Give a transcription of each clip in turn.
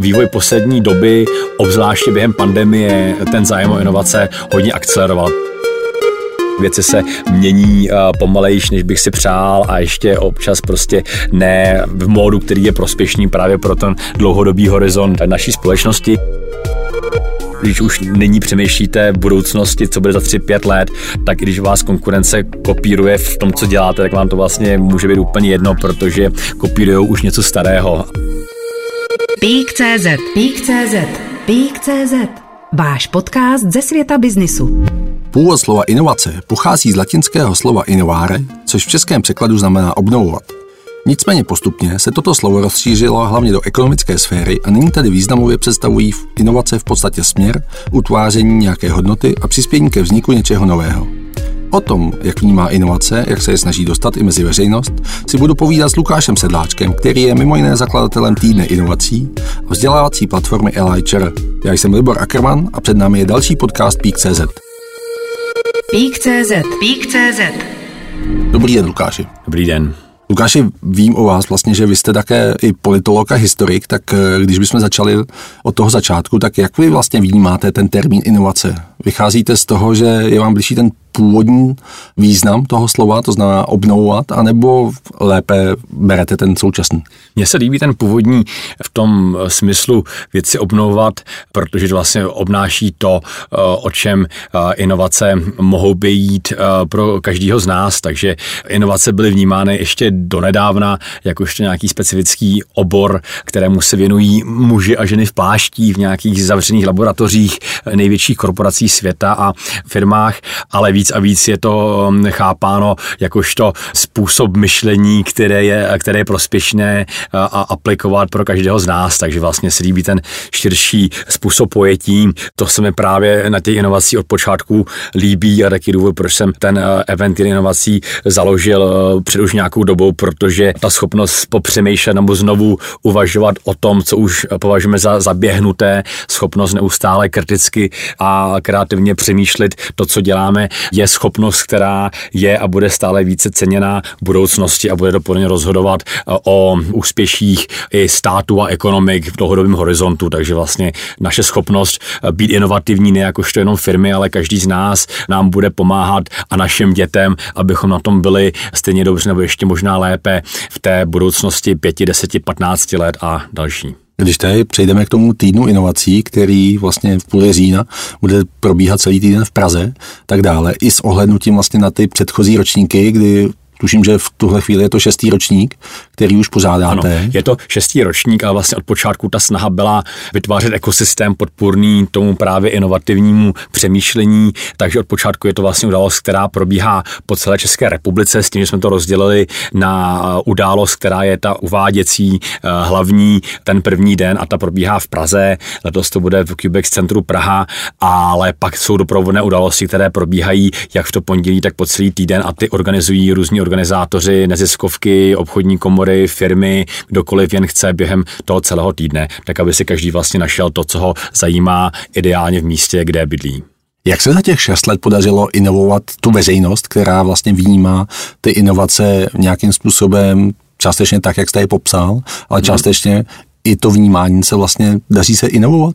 Vývoj poslední doby, obzvláště během pandemie, ten zájem o inovace hodně akceleroval. Věci se mění pomalejš, než bych si přál a ještě občas prostě ne v módu, který je prospěšný právě pro ten dlouhodobý horizont naší společnosti když už nyní přemýšlíte v budoucnosti, co bude za 3-5 let, tak když vás konkurence kopíruje v tom, co děláte, tak vám to vlastně může být úplně jedno, protože kopírují už něco starého. Pík.cz Pík.cz Pík.cz Váš podcast ze světa biznisu. Původ slova inovace pochází z latinského slova innovare, což v českém překladu znamená obnovovat. Nicméně postupně se toto slovo rozšířilo hlavně do ekonomické sféry a nyní tedy významově představují inovace v podstatě směr, utváření nějaké hodnoty a přispění ke vzniku něčeho nového. O tom, jak vnímá inovace, jak se je snaží dostat i mezi veřejnost, si budu povídat s Lukášem Sedláčkem, který je mimo jiné zakladatelem týdne inovací a vzdělávací platformy LICHR. Já jsem Libor Ackerman a před námi je další podcast Peak.cz. Peak.cz Peak.cz Dobrý den, Lukáši. Dobrý den. Lukáši, vím o vás vlastně, že vy jste také i politolog a historik, tak eh, když bychom začali od toho začátku, tak jak vy vlastně vnímáte ten termín inovace? Vycházíte z toho, že je vám blížší ten původní význam toho slova, to znamená obnovovat, anebo lépe berete ten současný? Mně se líbí ten původní v tom smyslu věci obnovovat, protože to vlastně obnáší to, eh, o čem eh, inovace mohou být eh, pro každého z nás, takže inovace byly vnímány ještě donedávna jakožto nějaký specifický obor, kterému se věnují muži a ženy v pláští v nějakých zavřených laboratořích největších korporací světa a firmách, ale víc a víc je to um, chápáno jakožto způsob myšlení, které je, které je prospěšné a aplikovat pro každého z nás, takže vlastně se líbí ten širší způsob pojetí. To se mi právě na těch inovací od počátku líbí a taky důvod, proč jsem ten uh, event inovací založil uh, před už nějakou dobou, protože ta schopnost popřemýšlet nebo znovu uvažovat o tom, co už považujeme za zaběhnuté, schopnost neustále kriticky a přemýšlet to, co děláme, je schopnost, která je a bude stále více ceněná v budoucnosti a bude doplně rozhodovat eh, o úspěších i státu a ekonomik v dlouhodobém horizontu. Takže vlastně naše schopnost eh, být inovativní ne jakožto jenom firmy, ale každý z nás nám bude pomáhat a našim dětem, abychom na tom byli stejně dobře nebo ještě možná lépe v té budoucnosti 5, 10, 15 let a další. Když tady přejdeme k tomu týdnu inovací, který vlastně v půli října bude probíhat celý týden v Praze, tak dále, i s ohlednutím vlastně na ty předchozí ročníky, kdy Tuším, že v tuhle chvíli je to šestý ročník, který už pořádáte. Ano, je to šestý ročník a vlastně od počátku ta snaha byla vytvářet ekosystém podpůrný tomu právě inovativnímu přemýšlení, takže od počátku je to vlastně událost, která probíhá po celé České republice, s tím, že jsme to rozdělili na událost, která je ta uváděcí eh, hlavní ten první den a ta probíhá v Praze, letos to bude v Cubex centru Praha, ale pak jsou doprovodné události, které probíhají jak v to pondělí, tak po celý týden a ty organizují různí organizátoři, neziskovky, obchodní komory, firmy, kdokoliv jen chce během toho celého týdne, tak aby si každý vlastně našel to, co ho zajímá ideálně v místě, kde bydlí. Jak se za těch šest let podařilo inovovat tu veřejnost, která vlastně vnímá ty inovace nějakým způsobem částečně tak, jak jste je popsal, ale mhm. částečně i to vnímání se vlastně daří se inovovat?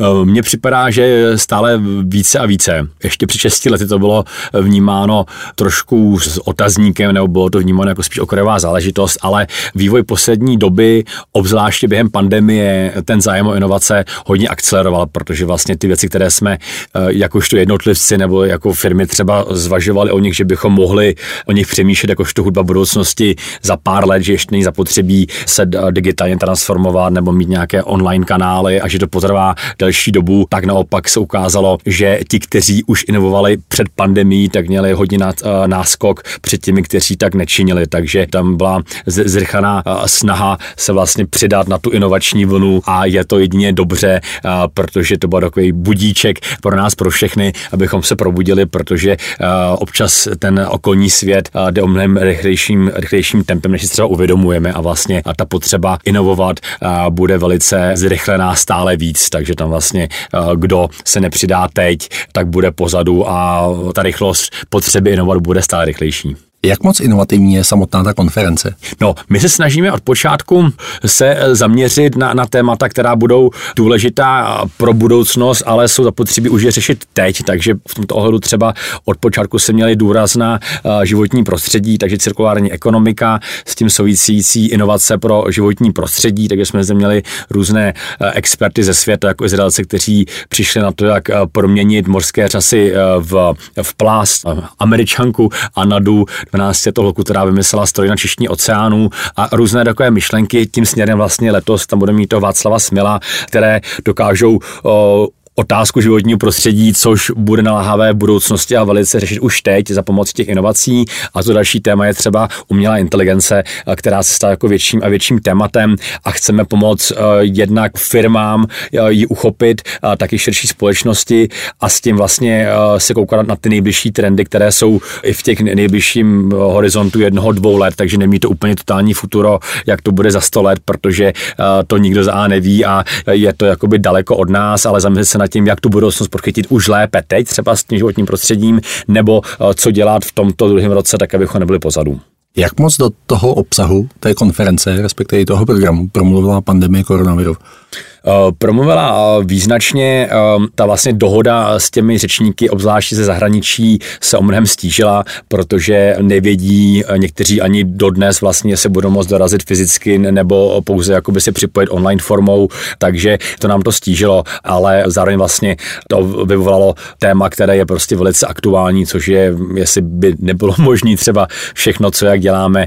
Eh, mně připadá, že stále více a více. Ještě při 6 lety to bylo vnímáno trošku s otazníkem, nebo bylo to vnímáno jako spíš okrajová záležitost, ale vývoj poslední doby, obzvláště během pandemie, ten zájem o inovace hodně akceleroval, protože vlastně ty věci, které jsme eh, jakožto jednotlivci nebo jako firmy třeba zvažovali o nich, že bychom mohli o nich přemýšlet jakožto hudba budoucnosti za pár let, že ještě není zapotřebí se digitálně transformovat nebo mít nějaké online kanály a že to potrvá delší dobu, tak naopak se ukázalo, že ti, kteří už inovovali před pandemí, tak měli hodně uh, náskok před těmi, kteří tak nečinili. Takže tam byla zrychaná uh, snaha se vlastně přidat na tu inovační vlnu a je to jedině dobře, uh, protože to byl takový budíček pro nás, pro všechny, abychom se probudili, protože občas ten okolní svět jde o mnohem rychlejším, rychlejším tempem, než si třeba uvědomujeme a vlastně ta potřeba inovovat bude velice zrychlená stále víc, takže tam vlastně eh, kdo se nepřidá teď, tak bude pozadu a ta rychlost potřeby inovat bude stále rychlejší. Jak moc inovativní je samotná ta konference? No, my se snažíme od počátku se zaměřit na, na témata, která budou důležitá pro budoucnost, ale jsou zapotřebí už je řešit teď, takže v tomto ohledu třeba od počátku se měli důraz na životní prostředí, takže cirkulární ekonomika, s tím související inovace pro životní prostředí, takže jsme zde měli různé experty ze světa, jako Izraelci, kteří přišli na to, jak proměnit mořské řasy v, v plást, američanku Anadu 12 holku, která vymyslela stroj na čištění oceánů a různé takové myšlenky. Tím směrem vlastně letos tam bude mít to Václava Smila, které dokážou o, otázku životního prostředí, což bude naláhavé v budoucnosti a velice řešit už teď za pomocí těch inovací. A to další téma je třeba umělá inteligence, která se stává jako větším a větším tématem a chceme pomoct jednak firmám ji uchopit, taky širší společnosti a s tím vlastně se koukat na ty nejbližší trendy, které jsou i v těch nejbližším horizontu jednoho, dvou let, takže nemí to úplně totální futuro, jak to bude za sto let, protože to nikdo za A neví a je to jakoby daleko od nás, ale zamyslet se na tím, jak tu budoucnost podchytit už lépe teď, třeba s tím životním prostředím, nebo eh, co dělat v tomto druhém roce, tak abychom nebyli pozadu. Jak moc do toho obsahu té konference, respektive toho programu, promluvila pandemie koronaviru? Eh, promluvila eh, význačně, eh, ta vlastně dohoda s těmi řečníky, obzvláště ze zahraničí, se o mnohem stížila, protože nevědí někteří ani dodnes vlastně se budou moct dorazit fyzicky nebo pouze jakoby si připojit online formou, takže to nám to stížilo, ale zároveň vlastně to vyvolalo téma, které je prostě velice aktuální, což je, jestli by nebylo možné třeba všechno, co jak děláme,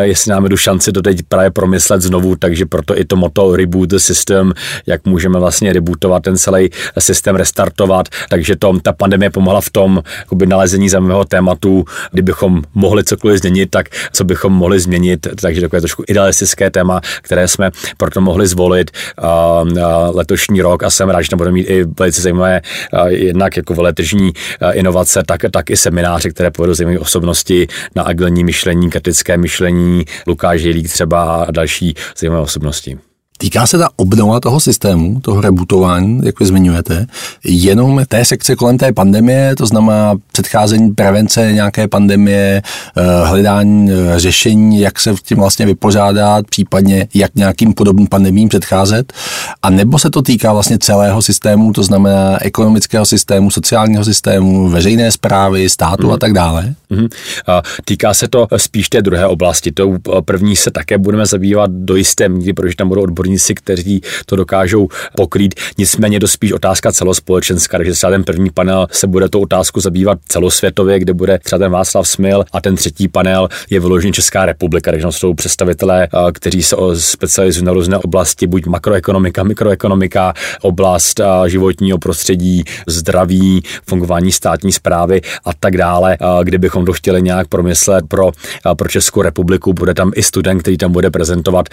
jestli máme tu šanci to teď právě promyslet znovu, takže proto i to moto Reboot the System, jak můžeme vlastně rebootovat ten celý systém, restartovat. Takže to, ta pandemie pomohla v tom jakoby nalezení zajímavého tématu, kdybychom mohli cokoliv změnit, tak co bychom mohli změnit. Takže takové trošku idealistické téma, které jsme proto mohli zvolit uh, letošní rok a jsem rád, že tam budeme mít i velice zajímavé uh, jednak jako veletržní uh, inovace, tak, tak i semináře, které povedou zajímavé osobnosti na agilní myšlení, kritické myšlení, Lukáš Jelík třeba a další zajímavé osobnosti. Týká se ta obnova toho systému, toho rebootování, jak vy zmiňujete, jenom té sekce kolem té pandemie, to znamená předcházení prevence nějaké pandemie, eh, hledání eh, řešení, jak se tím vlastně vypořádat, případně jak nějakým podobným pandemím předcházet, a nebo se to týká vlastně celého systému, to znamená ekonomického systému, sociálního systému, veřejné zprávy, státu mm. a tak dále? Mm. Týká se to spíš té druhé oblasti. To první se také budeme zabývat do jisté míry, protože tam budou odborní odborníci, kteří to dokážou pokrýt. Nicméně to spíš otázka celospolečenská, takže třeba ten první panel se bude to otázku zabývat celosvětově, kde bude třeba ten Václav Smil a ten třetí panel je vyložený Česká republika, takže jsou představitelé, kteří se specializují na různé oblasti, buď makroekonomika, mikroekonomika, oblast životního prostředí, zdraví, fungování státní zprávy a tak dále, kde bychom to chtěli nějak promyslet pro, pro Českou republiku. Bude tam i student, který tam bude prezentovat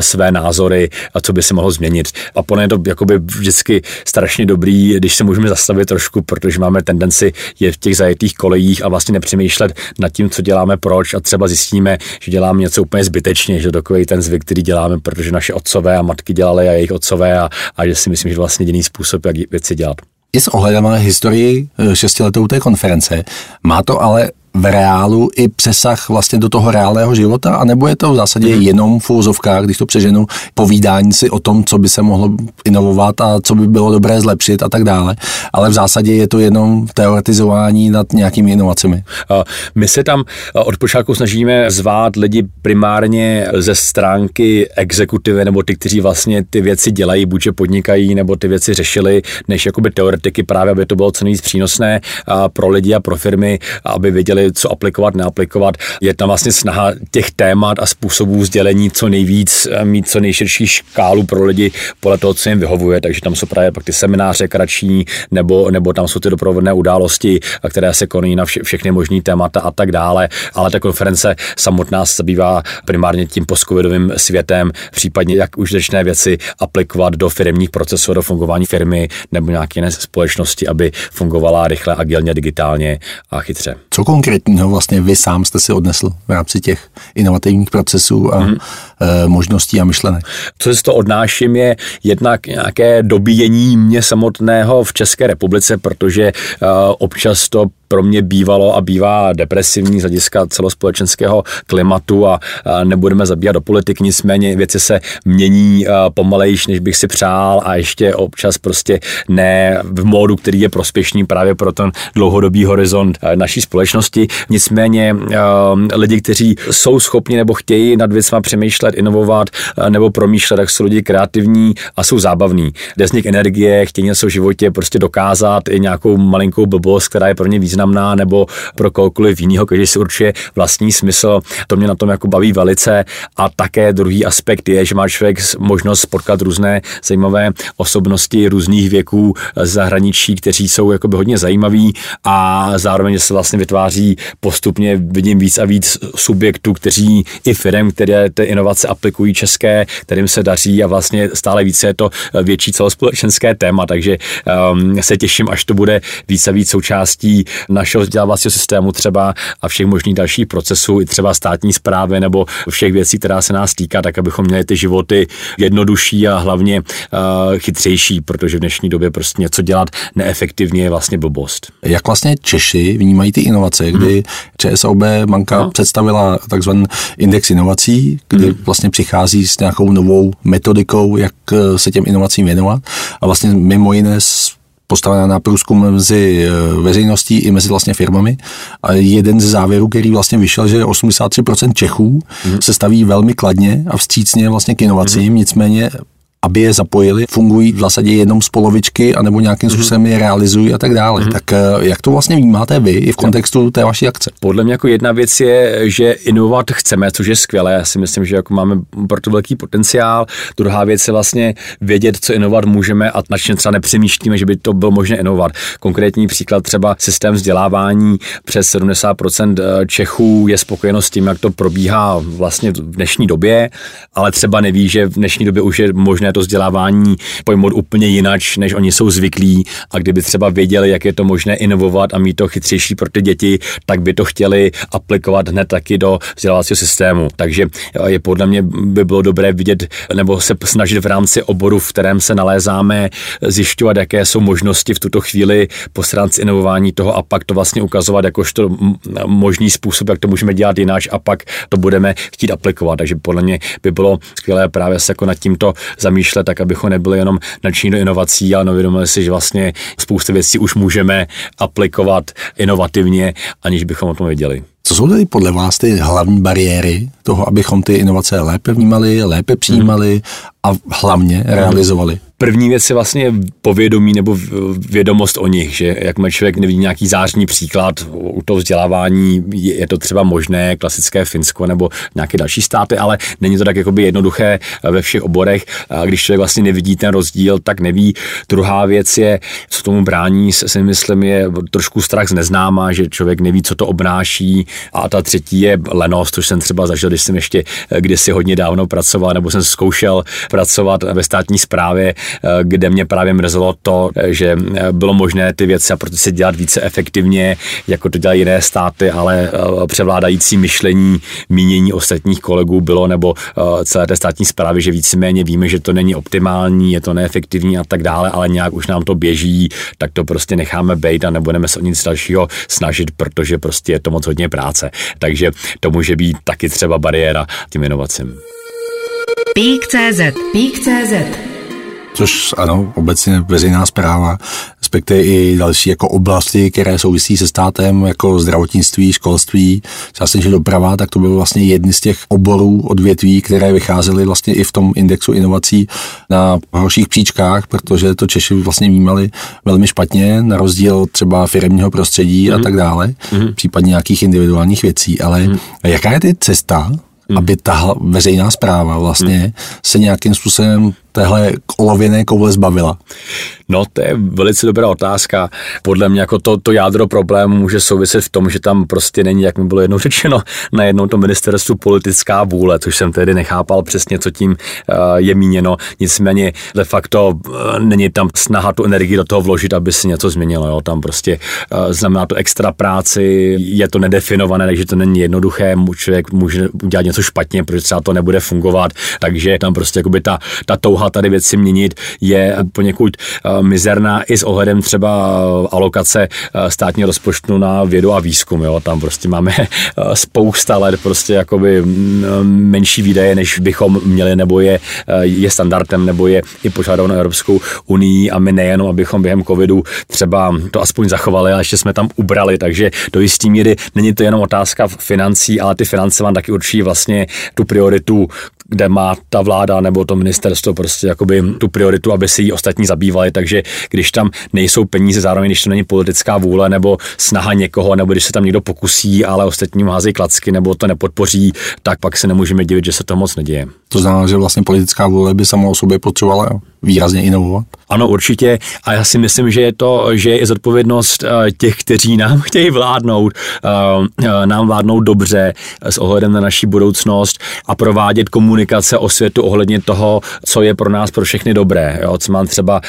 své názory a co by se mohlo změnit. A pone je to jakoby vždycky strašně dobrý, když se můžeme zastavit trošku, protože máme tendenci je v těch zajetých kolejích a vlastně nepřemýšlet nad tím, co děláme, proč a třeba zjistíme, že děláme něco úplně zbytečně, že takový ten zvyk, který děláme, protože naše otcové a matky dělali a jejich otcové a, a že si myslím, že vlastně jediný způsob, jak věci dělat. I s ohledem na historii eh, šestiletou té konference, má to ale v reálu i přesah vlastně do toho reálného života, anebo je to v zásadě mm. jenom v úzovkách, když to přeženu, povídání si o tom, co by se mohlo inovovat a co by bylo dobré zlepšit a tak dále. Ale v zásadě je to jenom teoretizování nad nějakými inovacemi. My se tam od počátku snažíme zvát lidi primárně ze stránky exekutivy nebo ty, kteří vlastně ty věci dělají, buď že podnikají, nebo ty věci řešili, než jakoby teoretiky právě, aby to bylo co nejvíc přínosné pro lidi a pro firmy, aby věděli, věděli, co aplikovat, neaplikovat. Je tam vlastně snaha těch témat a způsobů sdělení co nejvíc, eh, mít co nejširší škálu pro lidi podle toho, co jim vyhovuje. Takže tam jsou právě pak ty semináře kratší, nebo, nebo tam jsou ty doprovodné události, které se konají na vše, všechny možné témata a tak dále. Ale ta konference samotná se zabývá primárně tím postcovidovým světem, případně jak užitečné věci aplikovat do firmních procesů, do fungování firmy nebo nějaké společnosti, aby fungovala rychle, agilně, digitálně a chytře. Co konkrétně konkrétního vlastně vy sám jste si odnesl v rámci těch inovativních procesů a mm. e, možností a myšlenek? Co si to odnáším je jednak nějaké dobíjení mě samotného v České republice, protože e, občas to pro mě bývalo a bývá depresivní z hlediska celospolečenského klimatu a, nebudeme zabíjat do politik, nicméně věci se mění pomalejš, než bych si přál a ještě občas prostě ne v módu, který je prospěšný právě pro ten dlouhodobý horizont naší společnosti. Nicméně lidi, kteří jsou schopni nebo chtějí nad věcma přemýšlet, inovovat nebo promýšlet, jak jsou lidi kreativní a jsou zábavní. Jde z nich energie, chtějí něco v životě prostě dokázat i nějakou malinkou blbost, která je pro ně významná nebo pro kohokoliv jiného, když si určuje vlastní smysl. To mě na tom jako baví velice. A také druhý aspekt je, že má člověk možnost potkat různé zajímavé osobnosti různých věků z zahraničí, kteří jsou jakoby hodně zajímaví a zároveň se vlastně vytváří postupně, vidím víc a víc subjektů, kteří i firm, které ty inovace aplikují české, kterým se daří a vlastně stále více je to větší celospolečenské téma, takže um, se těším, až to bude víc a víc součástí našeho vzdělávacího systému třeba a všech možných dalších procesů, i třeba státní zprávy nebo všech věcí, která se nás týká, tak abychom měli ty životy jednodušší a hlavně uh, chytřejší, protože v dnešní době prostě něco dělat neefektivně je vlastně blbost. Jak vlastně Češi vnímají ty inovace, kdy hmm. ČSOB banka no. představila takzvaný index inovací, kdy hmm. vlastně přichází s nějakou novou metodikou, jak eh, se těm inovacím věnovat a vlastně mimo jiné postavená na průzkum mezi eh, veřejností i mezi vlastně firmami. A jeden ze závěrů, který vlastně vyšel, že 83% Čechů mm. se staví velmi kladně a vstřícně vlastně k inovacím, mm. nicméně aby je zapojili, fungují v zásadě jenom z polovičky, anebo nějakým mhm. způsobem je realizují a tak dále. Mm-hmm. Tak eh, jak to vlastně vnímáte vy i v kontextu té vaší akce? Podle mě jako jedna věc je, že inovovat chceme, což je skvělé. Já si myslím, že jako máme pro to velký potenciál. Druhá věc je vlastně vědět, co inovovat můžeme a značně třeba nepřemýšlíme, že by to bylo možné inovovat. Konkrétní příklad třeba systém vzdělávání přes 70% eh, Čechů je spokojeno s tím, jak to probíhá vlastně v dnešní době, ale třeba neví, že v dnešní době už je možné to vzdělávání pojmout úplně jinač, než oni jsou zvyklí a kdyby třeba věděli, jak je to možné inovovat a mít to chytřejší pro ty děti, tak by to chtěli aplikovat hned taky do vzdělávacího systému. Takže je podle mě by bylo dobré vidět nebo se snažit v rámci oboru, v kterém se nalézáme, zjišťovat, jaké jsou možnosti v tuto chvíli po stránce inovování toho a pak to vlastně ukazovat jakožto možný způsob, jak to můžeme dělat jinak a pak to budeme chtít aplikovat. Takže podle mě by bylo skvělé právě se jako nad tímto zamýšlet přemýšlet, tak abychom nebyli jenom nadšení do inovací, ale uvědomili si, že vlastně spoustu věcí už můžeme aplikovat inovativně, aniž bychom o tom věděli. Co jsou tedy podle vás ty hlavní bariéry toho, abychom ty inovace lépe vnímali, lépe přijímali a hlavně realizovali? První věc je vlastně povědomí nebo vědomost o nich, že jak člověk nevidí nějaký zářný příklad u toho vzdělávání, je to třeba možné, klasické Finsko nebo nějaké další státy, ale není to tak jakoby jednoduché ve všech oborech. A když člověk vlastně nevidí ten rozdíl, tak neví. Druhá věc je, co tomu brání, si myslím, je trošku strach z neznáma, že člověk neví, co to obnáší. A ta třetí je lenost, což jsem třeba zažil, když jsem ještě kdysi hodně dávno pracoval, nebo jsem zkoušel pracovat ve státní správě, Eh, kde mě právě mrzelo to, že eh, bylo možné ty věci a proto se dělat více efektivně, jako to dělají jiné státy, ale eh, převládající myšlení, mínění ostatních kolegů bylo, nebo celé té státní zprávy, že víceméně víme, že to není optimální, je to neefektivní a tak dále, ale nějak už nám to běží, tak to prostě necháme být a nebudeme se o nic dalšího snažit, protože prostě je to moc hodně práce. Takže to může být taky třeba bariéra tím inovacím. Pík.cz Pík.cz což ano, obecně veřejná zpráva, respektive i další jako oblasti, které souvisí se státem, jako zdravotnictví, školství, částečně doprava, tak to bylo vlastně jedny z těch oborů, odvětví, které vycházely vlastně i v tom indexu inovací na horších příčkách, protože to Češi vlastně vnímali velmi špatně, na rozdíl třeba firmního prostředí mm-hmm. a mhm. tak dále, mm-hmm. případně nějakých individuálních věcí. Ale mm-hmm. jaká je ty cesta, hmm. aby ta veřejná zpráva vlastně hmm. se nějakým způsobem téhle olověné koule zbavila? No, to je velice dobrá otázka. Podle mě jako to, to jádro problému může souviset v tom, že tam prostě není, jak mi bylo jednou řečeno, na jednou to ministerstvu politická vůle, což jsem tedy nechápal přesně, co tím uh, je míněno. Nicméně de facto uh, není tam snaha tu energii do toho vložit, aby se něco změnilo. Jo. Tam prostě uh, znamená to extra práci, je to nedefinované, takže to není jednoduché. Člověk může udělat něco špatně, protože třeba to nebude fungovat, takže tam prostě jakoby ta, ta touha touha tady věci měnit je poněkud mizerná i s ohledem třeba alokace státního rozpočtu na vědu a výzkum. Jo. Tam prostě máme spousta let prostě jakoby menší výdaje, než bychom měli, nebo je, je standardem, nebo je i požádáno Evropskou unii a my nejenom, abychom během covidu třeba to aspoň zachovali, ale ještě jsme tam ubrali, takže do jistý míry není to jenom otázka financí, ale ty finance vám taky určí vlastně tu prioritu, kde má ta vláda nebo to ministerstvo prostě jakoby tu prioritu, aby si ji ostatní zabývali, takže když tam nejsou peníze, zároveň když to není politická vůle nebo snaha někoho, nebo když se tam někdo pokusí, ale ostatní házejí klacky nebo to nepodpoří, tak pak se nemůžeme divit, že se to moc neděje. To znamená, že vlastně politická vůle by sama o sobě potřebovala výrazně inovovat? Ano, určitě. A já si myslím, že je to, že je zodpovědnost eh, těch, kteří nám chtějí vládnout, eh, eh, nám vládnout dobře s ohledem na naší budoucnost a provádět komunikace o světu ohledně toho, co je pro nás pro všechny dobré. Jo, co mám třeba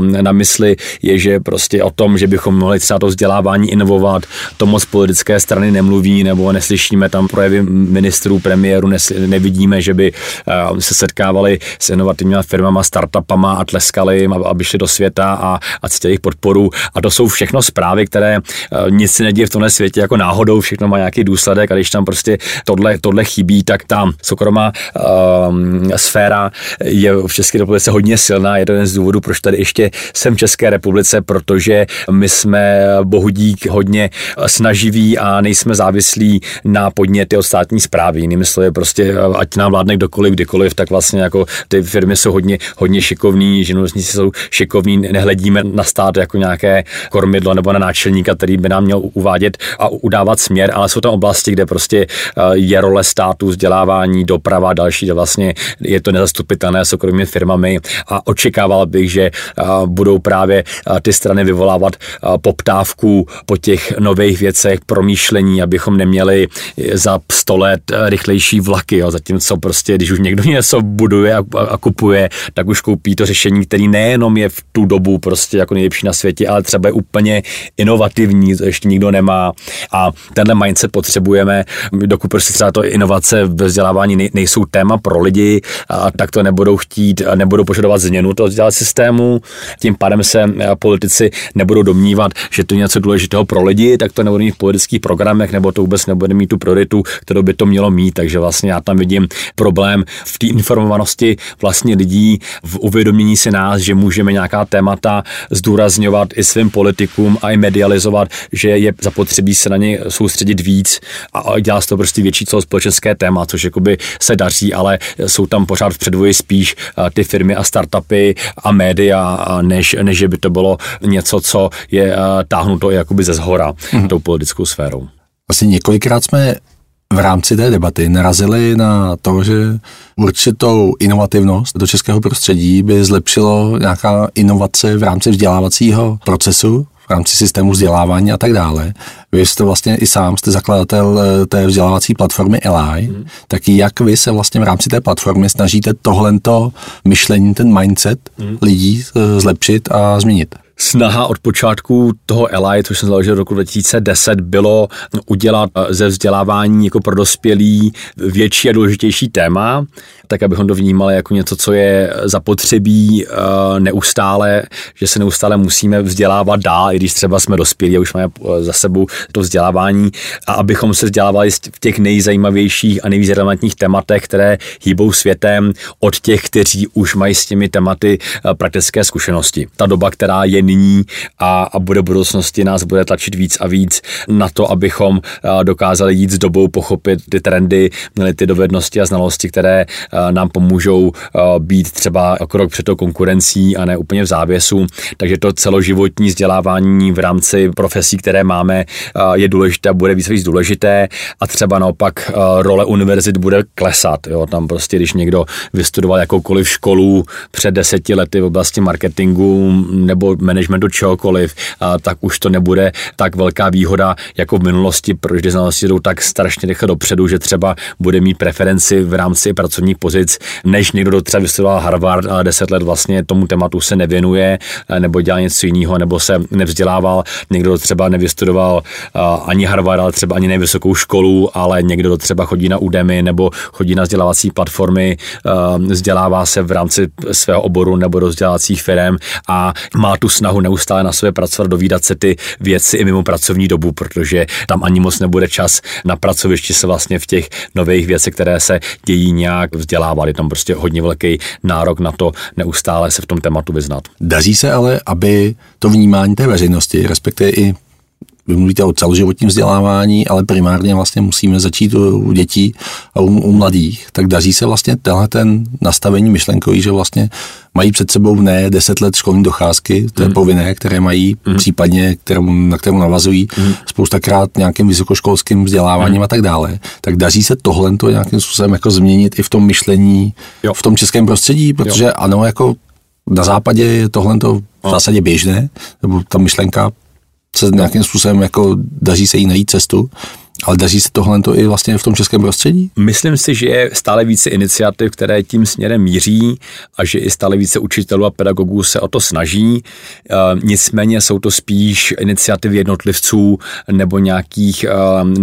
na mysli, je, že prostě o tom, že bychom mohli třeba to vzdělávání inovovat, to moc politické strany nemluví nebo neslyšíme tam projevy ministrů, premiéru, nevidíme, že by se setkávali s inovativními firmama, startupama a tleskali jim, aby šli do světa a, a cítili jejich podporu. A to jsou všechno zprávy, které uh, nic se neděje v tomhle světě jako náhodou, všechno má nějaký důsledek a když tam prostě tohle, tohle chybí, tak ta soukromá uh, sféra je v České republice hodně silná. Je to jeden z důvodů, proč tady ještě jsem v České republice, protože my jsme bohudík hodně snaživí a nejsme závislí na podněty od státní zprávy. Jinými slovy, prostě ať nám vládne kdokoliv, kdykoliv, tak vlastně jako ty firmy jsou hodně, hodně šikovní, živnostníci jsou šikovní, nehledíme na stát jako nějaké kormidlo nebo na náčelníka, který by nám měl uvádět a udávat směr, ale jsou tam oblasti, kde prostě eh, je role státu, vzdělávání, doprava, další, kde vlastně je to nezastupitelné soukromými firmami a očekával bych, že eh, budou právě eh, ty strany vyvolávat poptávku po těch nových věcech, promýšlení, abychom neměli za 100 let rychlejší vlaky, jo. zatímco prostě, když už někdo něco buduje a kupuje, tak už koupí to řešení, který nejenom je v tu dobu prostě jako nejlepší na světě, ale třeba je úplně inovativní, to ještě nikdo nemá. A tenhle mindset potřebujeme, dokud prostě třeba to inovace ve vzdělávání nejsou téma pro lidi, a tak to nebudou chtít, nebudou požadovat změnu toho vzdělávání systému, tím pádem se politici nebudou domnívat, že to je něco důležitého pro lidi, tak to nebudou mít v politických programech, nebo to vůbec nebude mít tu prioritu, kterou by to mělo mít, takže vlastně já tam vidím problém v té informovanosti vlastně lidí, v uvědomění si nás, že můžeme nějaká témata zdůrazňovat i svým politikům a i medializovat, že je zapotřebí se na ně soustředit víc a dělá z toho prostě větší celospolečenské téma, což jakoby se daří, ale jsou tam pořád v předvoji spíš ty firmy a startupy a média, než, než by to bylo něco, co je táhnuto jakoby ze zhora mm-hmm. tou politickou sférou. Asi několikrát jsme v rámci té debaty narazili na to, že určitou inovativnost do českého prostředí by zlepšilo nějaká inovace v rámci vzdělávacího procesu, v rámci systému vzdělávání a tak dále. Vy jste vlastně i sám jste zakladatel eh, té vzdělávací platformy Eli, mm. tak jak vy se vlastně v rámci té platformy snažíte tohlento myšlení, ten mindset mm. lidí eh, zlepšit a změnit? Snaha od počátku toho Eli, což jsem založil v roku 2010, bylo udělat eh, ze vzdělávání jako pro dospělí větší a důležitější téma, tak abychom to vnímali jako něco, co je zapotřebí eh, neustále, že se neustále musíme vzdělávat dál, i když třeba jsme dospělí a už máme eh, za sebou to vzdělávání, a abychom se vzdělávali v těch nejzajímavějších a nejvíc relevantních tématech, které hýbou světem od těch, kteří už mají s těmi tématy praktické zkušenosti. Ta doba, která je nyní a, a bude budoucnosti nás bude tlačit víc a víc na to, abychom dokázali jít s dobou, pochopit ty trendy, měli ty dovednosti a znalosti, které nám pomůžou být třeba krok před tou konkurencí a ne úplně v závěsu. Takže to celoživotní vzdělávání v rámci profesí, které máme, je důležité, bude víc víc důležité a třeba naopak role univerzit bude klesat. Jo? Tam prostě, když někdo vystudoval jakoukoliv školu před deseti lety v oblasti marketingu nebo management, managementu čehokoliv, tak už to nebude tak velká výhoda jako v minulosti, protože znalosti jdou tak strašně rychle dopředu, že třeba bude mít preferenci v rámci pracovních pozic, než někdo, kdo třeba vystudoval Harvard, ale deset let vlastně tomu tématu se nevěnuje, nebo dělá něco jiného, nebo se nevzdělával. Někdo třeba nevystudoval ani Harvard, ale třeba ani nevysokou školu, ale někdo třeba chodí na Udemy nebo chodí na vzdělávací platformy, vzdělává se v rámci svého oboru nebo do vzdělávacích firm a má tu snahu neustále na sebe pracovat, dovídat se ty věci i mimo pracovní dobu, protože tam ani moc nebude čas na pracovišti se vlastně v těch nových věcech, které se dějí nějak vzdělávat. Je tam prostě hodně velký nárok na to neustále se v tom tématu vyznat. Daří se ale, aby to vnímání té veřejnosti, respektive i vy mluvíte o celoživotním vzdělávání, ale primárně vlastně musíme začít u dětí a u, u mladých, tak daří se vlastně tenhle ten nastavení myšlenkový, že vlastně mají před sebou ne 10 let školní docházky, to je mm. povinné, které mají, mm. případně kterou, na kterou navazují mm. spoustakrát nějakým vysokoškolským vzděláváním mm. a tak dále. Tak daří se tohle to nějakým způsobem jako změnit i v tom myšlení, jo. v tom českém prostředí, protože jo. ano, jako na západě je tohle to v no. zásadě běžné, nebo ta myšlenka se nějakým způsobem jako daří se jí najít cestu, ale daří se tohle to i vlastně v tom českém prostředí? Myslím si, že je stále více iniciativ, které tím směrem míří a že i stále více učitelů a pedagogů se o to snaží. E, nicméně jsou to spíš iniciativy jednotlivců nebo nějakých e,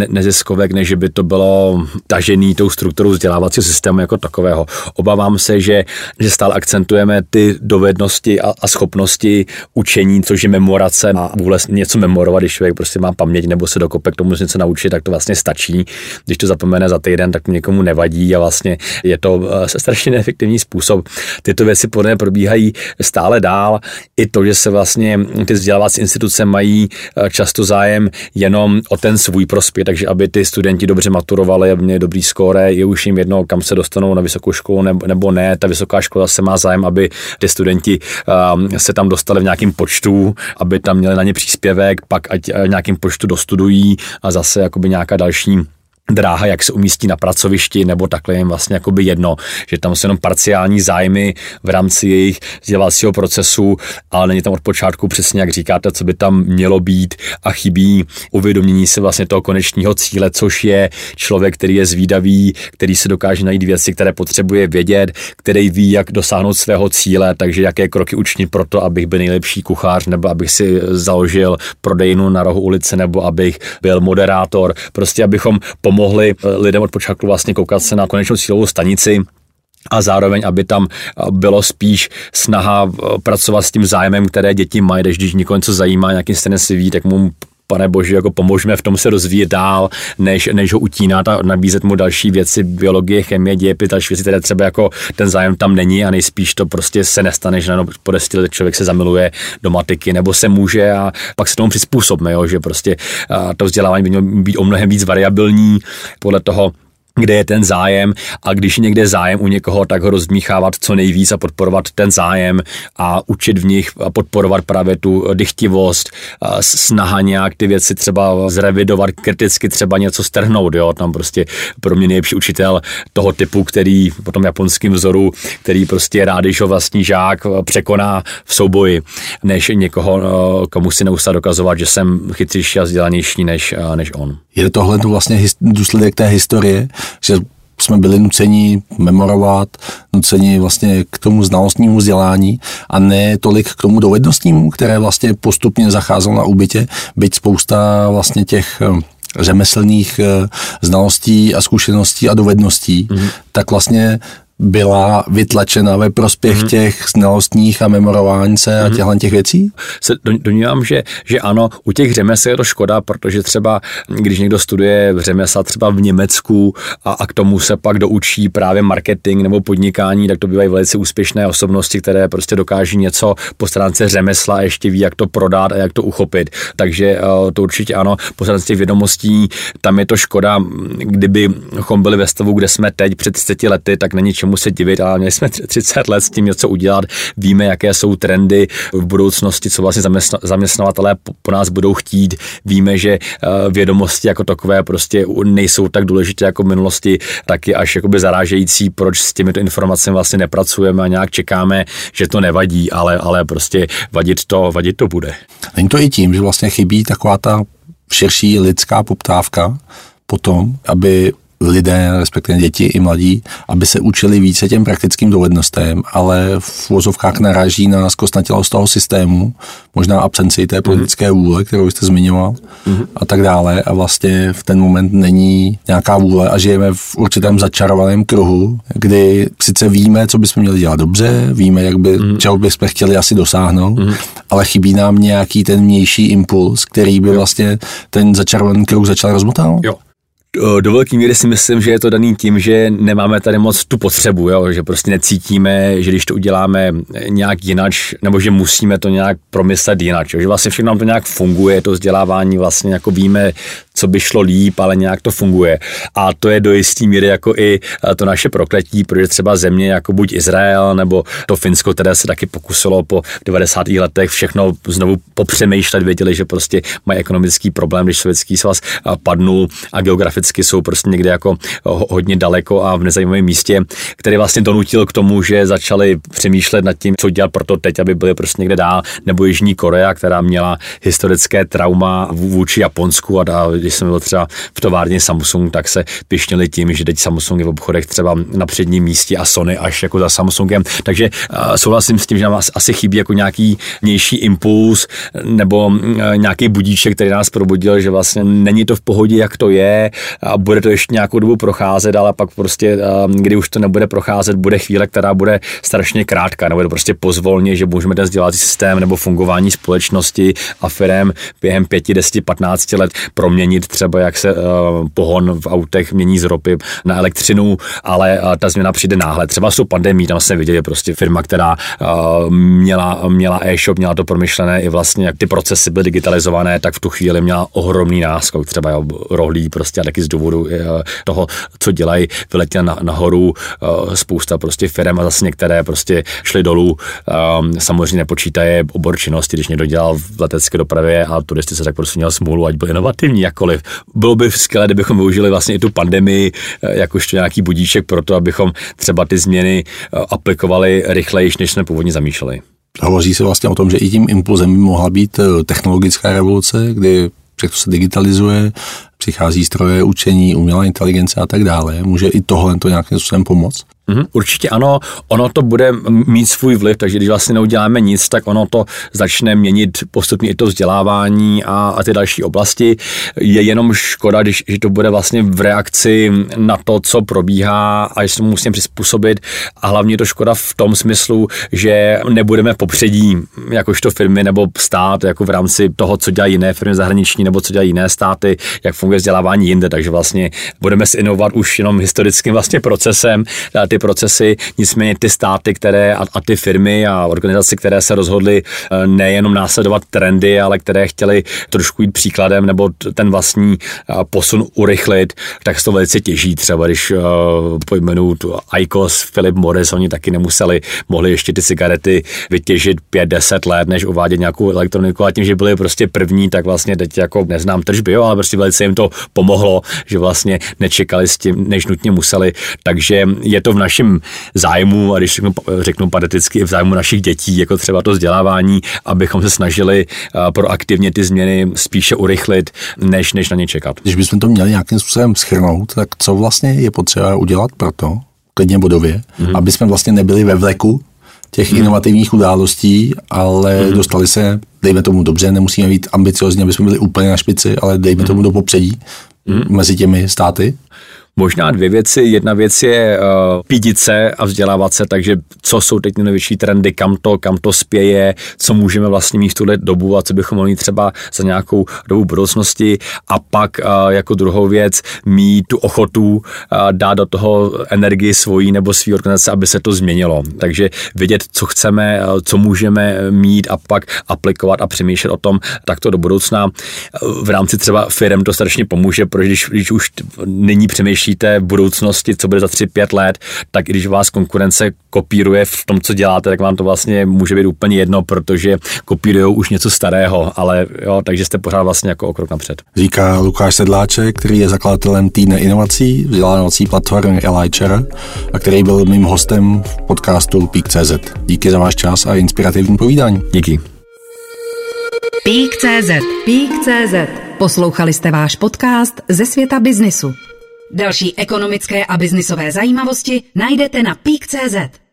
neziskovek, než by to bylo tažený tou strukturou vzdělávacího systému jako takového. Obávám se, že, že stále akcentujeme ty dovednosti a, a schopnosti učení, což je memorace a vůbec něco memorovat, když člověk prostě má paměť nebo se dokope k tomu něco naučit, tak to vlastně stačí. Když to zapomene za týden, tak někomu nevadí a vlastně je to eh, strašně neefektivní způsob. Tyto věci podle probíhají stále dál. I to, že se vlastně ty vzdělávací instituce mají eh, často zájem jenom o ten svůj prospěch, takže aby ty studenti dobře maturovali, aby měli dobrý skóre, je už jim jedno, kam se dostanou na vysokou školu nebo ne. Ta vysoká škola se má zájem, aby ty studenti ehm, se tam dostali v nějakém počtu, aby tam měli na ně příspěvek, pak ať eh, nějakým počtu dostudují a zase jakoby nějaká další dráha, jak se umístí na pracovišti, nebo takhle jim vlastně jakoby jedno, že tam jsou jenom parciální zájmy v rámci jejich vzdělávacího procesu, ale není tam od počátku přesně, jak říkáte, co by tam mělo být a chybí uvědomění si vlastně toho konečního cíle, což je člověk, který je zvídavý, který se dokáže najít věci, které potřebuje vědět, který ví, jak dosáhnout svého cíle, takže jaké kroky učinit pro to, abych byl nejlepší kuchař, nebo abych si založil prodejnu na rohu ulice, nebo abych byl moderátor, prostě abychom pomohli eh, lidem od počátku vlastně koukat se na konečnou cílovou stanici, a zároveň, aby tam eh, bylo spíš snaha eh, pracovat s tím zájmem, které děti mají, když někoho něco zajímá, nějakým stejně si ví, tak mu pane bože, jako pomožme v tom se rozvíjet dál, než, než ho utínat a nabízet mu další věci, biologie, chemie, dějepis, další věci, které třeba jako ten zájem tam není a nejspíš to prostě se nestane, že po deseti let člověk se zamiluje do matiky, nebo se může a pak se tomu přizpůsobme, jo, že prostě to vzdělávání by mělo být o mnohem víc variabilní. Podle toho, kde je ten zájem. A když někde je zájem u někoho, tak ho rozmíchávat co nejvíc a podporovat ten zájem a učit v nich a podporovat právě tu dychtivost, snaha nějak ty věci třeba zrevidovat, kriticky třeba něco strhnout, jo, tam prostě pro mě nejlepší učitel toho typu, který po tom japonském vzoru, který prostě rád, když ho vlastní žák překoná v souboji, než někoho, komu si neustále dokazovat, že jsem chytřejší a vzdělanější než, než on. Je tohle to vlastně důsledek té historie, že jsme byli nuceni memorovat, nuceni vlastně k tomu znalostnímu vzdělání a ne tolik k tomu dovednostnímu, které vlastně postupně zacházelo na úbytě, byť spousta vlastně těch eh, řemeslných eh, znalostí a zkušeností a dovedností, mm-hmm. tak vlastně byla vytlačena ve prospěch mm-hmm. těch znalostních a memorování se mm-hmm. a mhm. těchto těch věcí? Se domnívám, že, že ano, u těch řemesel je to škoda, protože třeba, když někdo studuje řemesla třeba v Německu a, a k tomu se pak doučí právě marketing nebo podnikání, tak to bývají velice úspěšné osobnosti, které prostě dokáží něco po stránce řemesla a ještě ví, jak to prodat a jak to uchopit. Takže uh, to určitě ano, po stránce těch vědomostí, tam je to škoda, kdybychom byli ve stavu, kde jsme teď před 30 lety, tak není čemu čemu se divit, ale měli jsme 30 let s tím něco udělat, víme, jaké jsou trendy v budoucnosti, co vlastně zaměstnavatelé po nás budou chtít, víme, že eh, vědomosti jako takové prostě nejsou tak důležité jako v minulosti, tak je až jakoby zarážející, proč s těmito informacemi vlastně nepracujeme a nějak čekáme, že to nevadí, ale, ale prostě vadit to, vadit to bude. Není to i tím, že vlastně chybí taková ta širší lidská poptávka po tom, aby lidé, respektive děti i mladí, aby se učili více těm praktickým dovednostem, ale v vozovkách naráží na zkostnatělost toho systému, možná absenci té mhm. politické vůle, kterou jste zmiňoval mm-hmm. a tak dále a vlastně v ten moment není nějaká vůle a žijeme v určitém začarovaném kruhu, kdy sice víme, co bychom měli dělat dobře, víme, jak by, mm-hmm. čeho bychom chtěli asi dosáhnout, mm-hmm. ale chybí nám nějaký ten vnější impuls, který by vlastně ten začarovaný kruh začal rozmotávat. Jo, do velké míry si myslím, že je to daný tím, že nemáme tady moc tu potřebu, jo? že prostě necítíme, že když to uděláme nějak jinak, nebo že musíme to nějak promyslet jinak, jo? že vlastně všechno nám to nějak funguje, to vzdělávání vlastně jako víme, co by šlo líp, ale nějak to funguje. A to je do jistý míry jako i eh, to naše prokletí, protože třeba země jako buď Izrael nebo to Finsko, které se taky pokusilo po 90. letech všechno znovu popřemýšlet, věděli, že prostě mají ekonomický problém, když sovětský svaz eh, padnul a geograficky jsou prostě někde jako eh, hodně daleko a v nezajímavém místě, který vlastně donutil k tomu, že začali přemýšlet nad tím, co dělat pro to teď, aby byli prostě někde dál, nebo Jižní Korea, která měla historické trauma vůči Japonsku a když jsem byl třeba v továrně Samsung, tak se pišnili tím, že teď Samsung je v obchodech třeba na předním místě a Sony až jako za Samsungem. Takže uh, souhlasím s tím, že nám asi chybí jako nějaký vnější impuls nebo uh, nějaký budíček, který nás probudil, že vlastně není to v pohodě, jak to je a bude to ještě nějakou dobu procházet, ale pak prostě, uh, kdy už to nebude procházet, bude chvíle, která bude strašně krátká, nebo to prostě pozvolně, že můžeme ten vzdělávací systém nebo fungování společnosti a firm během 5, 10, 15 let proměnit změnit třeba, jak se uh, pohon v autech mění z ropy na elektřinu, ale uh, ta změna přijde náhle. Třeba jsou pandemí, tam se viděli prostě firma, která uh, měla, měla e-shop, měla to promyšlené i vlastně, jak ty procesy byly digitalizované, tak v tu chvíli měla ohromný náskok, třeba jo, rohlí prostě a taky z důvodu toho, co dělají, vyletěla na, nahoru spousta prostě firm a zase některé prostě šly dolů. Samozřejmě nepočítaje obor činnosti, když někdo dělal v letecké dopravě a turistice, tak prostě měl smůlu, ať byl inovativní, jako cokoliv. Bylo by skvělé, kdybychom využili vlastně i tu pandemii eh, jakožto nějaký budíček pro to, abychom třeba ty změny eh, aplikovali rychleji, než jsme původně zamýšleli. Hovoří se vlastně o tom, že i tím impulzem by mohla být eh, technologická revoluce, kdy všechno se digitalizuje, přichází stroje učení, umělá inteligence a tak dále. Může i tohle to nějakým způsobem pomoct? Mm-hmm. Určitě ano, ono to bude mít svůj vliv, takže když vlastně neuděláme nic, tak ono to začne měnit postupně i to vzdělávání a, a ty další oblasti. Je jenom škoda, když že to bude vlastně v reakci na to, co probíhá a se musíme přizpůsobit a hlavně je to škoda v tom smyslu, že nebudeme popředí jakožto firmy nebo stát jako v rámci toho, co dělají jiné firmy zahraniční nebo co dělají jiné státy, jak funguje vzdělávání jinde, takže vlastně budeme si inovovat už jenom historickým vlastně procesem. Ty ty procesy, nicméně ty státy, které a, a ty firmy a organizace, které se rozhodly eh, nejenom následovat trendy, ale které chtěly trošku jít příkladem nebo ten vlastní eh, posun urychlit, tak se to velice těží. Třeba když uh, pojmenuju tu ICOS, Philip Morris, oni taky nemuseli, mohli ještě ty cigarety vytěžit 5-10 let, než uvádět nějakou elektroniku a tím, že byli prostě první, tak vlastně teď jako neznám tržby, jo, ale prostě velice jim to pomohlo, že vlastně nečekali s tím, než nutně museli. Takže je to v našem zájmu, a když řeknu, řeknu pateticky, v zájmu našich dětí, jako třeba to vzdělávání, abychom se snažili eh, proaktivně ty změny spíše urychlit, než, než na ně čekat. Když bychom to měli nějakým způsobem schrnout, tak co vlastně je potřeba udělat pro to, klidně bodově, mm-hmm. aby jsme vlastně nebyli ve vleku těch mm-hmm. inovativních událostí, ale mm-hmm. dostali se, dejme tomu dobře, nemusíme být ambiciozní, aby jsme byli úplně na špici, ale dejme mm-hmm. tomu do popředí mm-hmm. mezi těmi státy. Možná dvě věci. Jedna věc je uh, pídit se a vzdělávat se, takže co jsou teď největší trendy, kam to, kam to spěje, co můžeme vlastně mít v tuhle dobu a co bychom mohli třeba za nějakou dobu budoucnosti. A pak uh, jako druhou věc mít tu ochotu uh, dát do toho energii svojí nebo svý organizace, aby se to změnilo. Takže vědět, co chceme, uh, co můžeme mít a pak aplikovat a přemýšlet o tom takto do budoucna. V rámci třeba firm to strašně pomůže, protože když, když už nyní přemýšlí v budoucnosti, co bude za 3-5 let, tak i když vás konkurence kopíruje v tom, co děláte, tak vám to vlastně může být úplně jedno, protože kopírují už něco starého, ale jo, takže jste pořád vlastně jako o krok napřed. Říká Lukáš Sedláček, který je zakladatelem týdne inovací, vzdělávací platformy Elijcher a který byl mým hostem v podcastu Peak.cz. Díky za váš čas a inspirativní povídání. Díky. Peak.cz Peak.cz Poslouchali jste váš podcast ze světa biznisu. Další ekonomické a biznisové zajímavosti najdete na Peak.cz.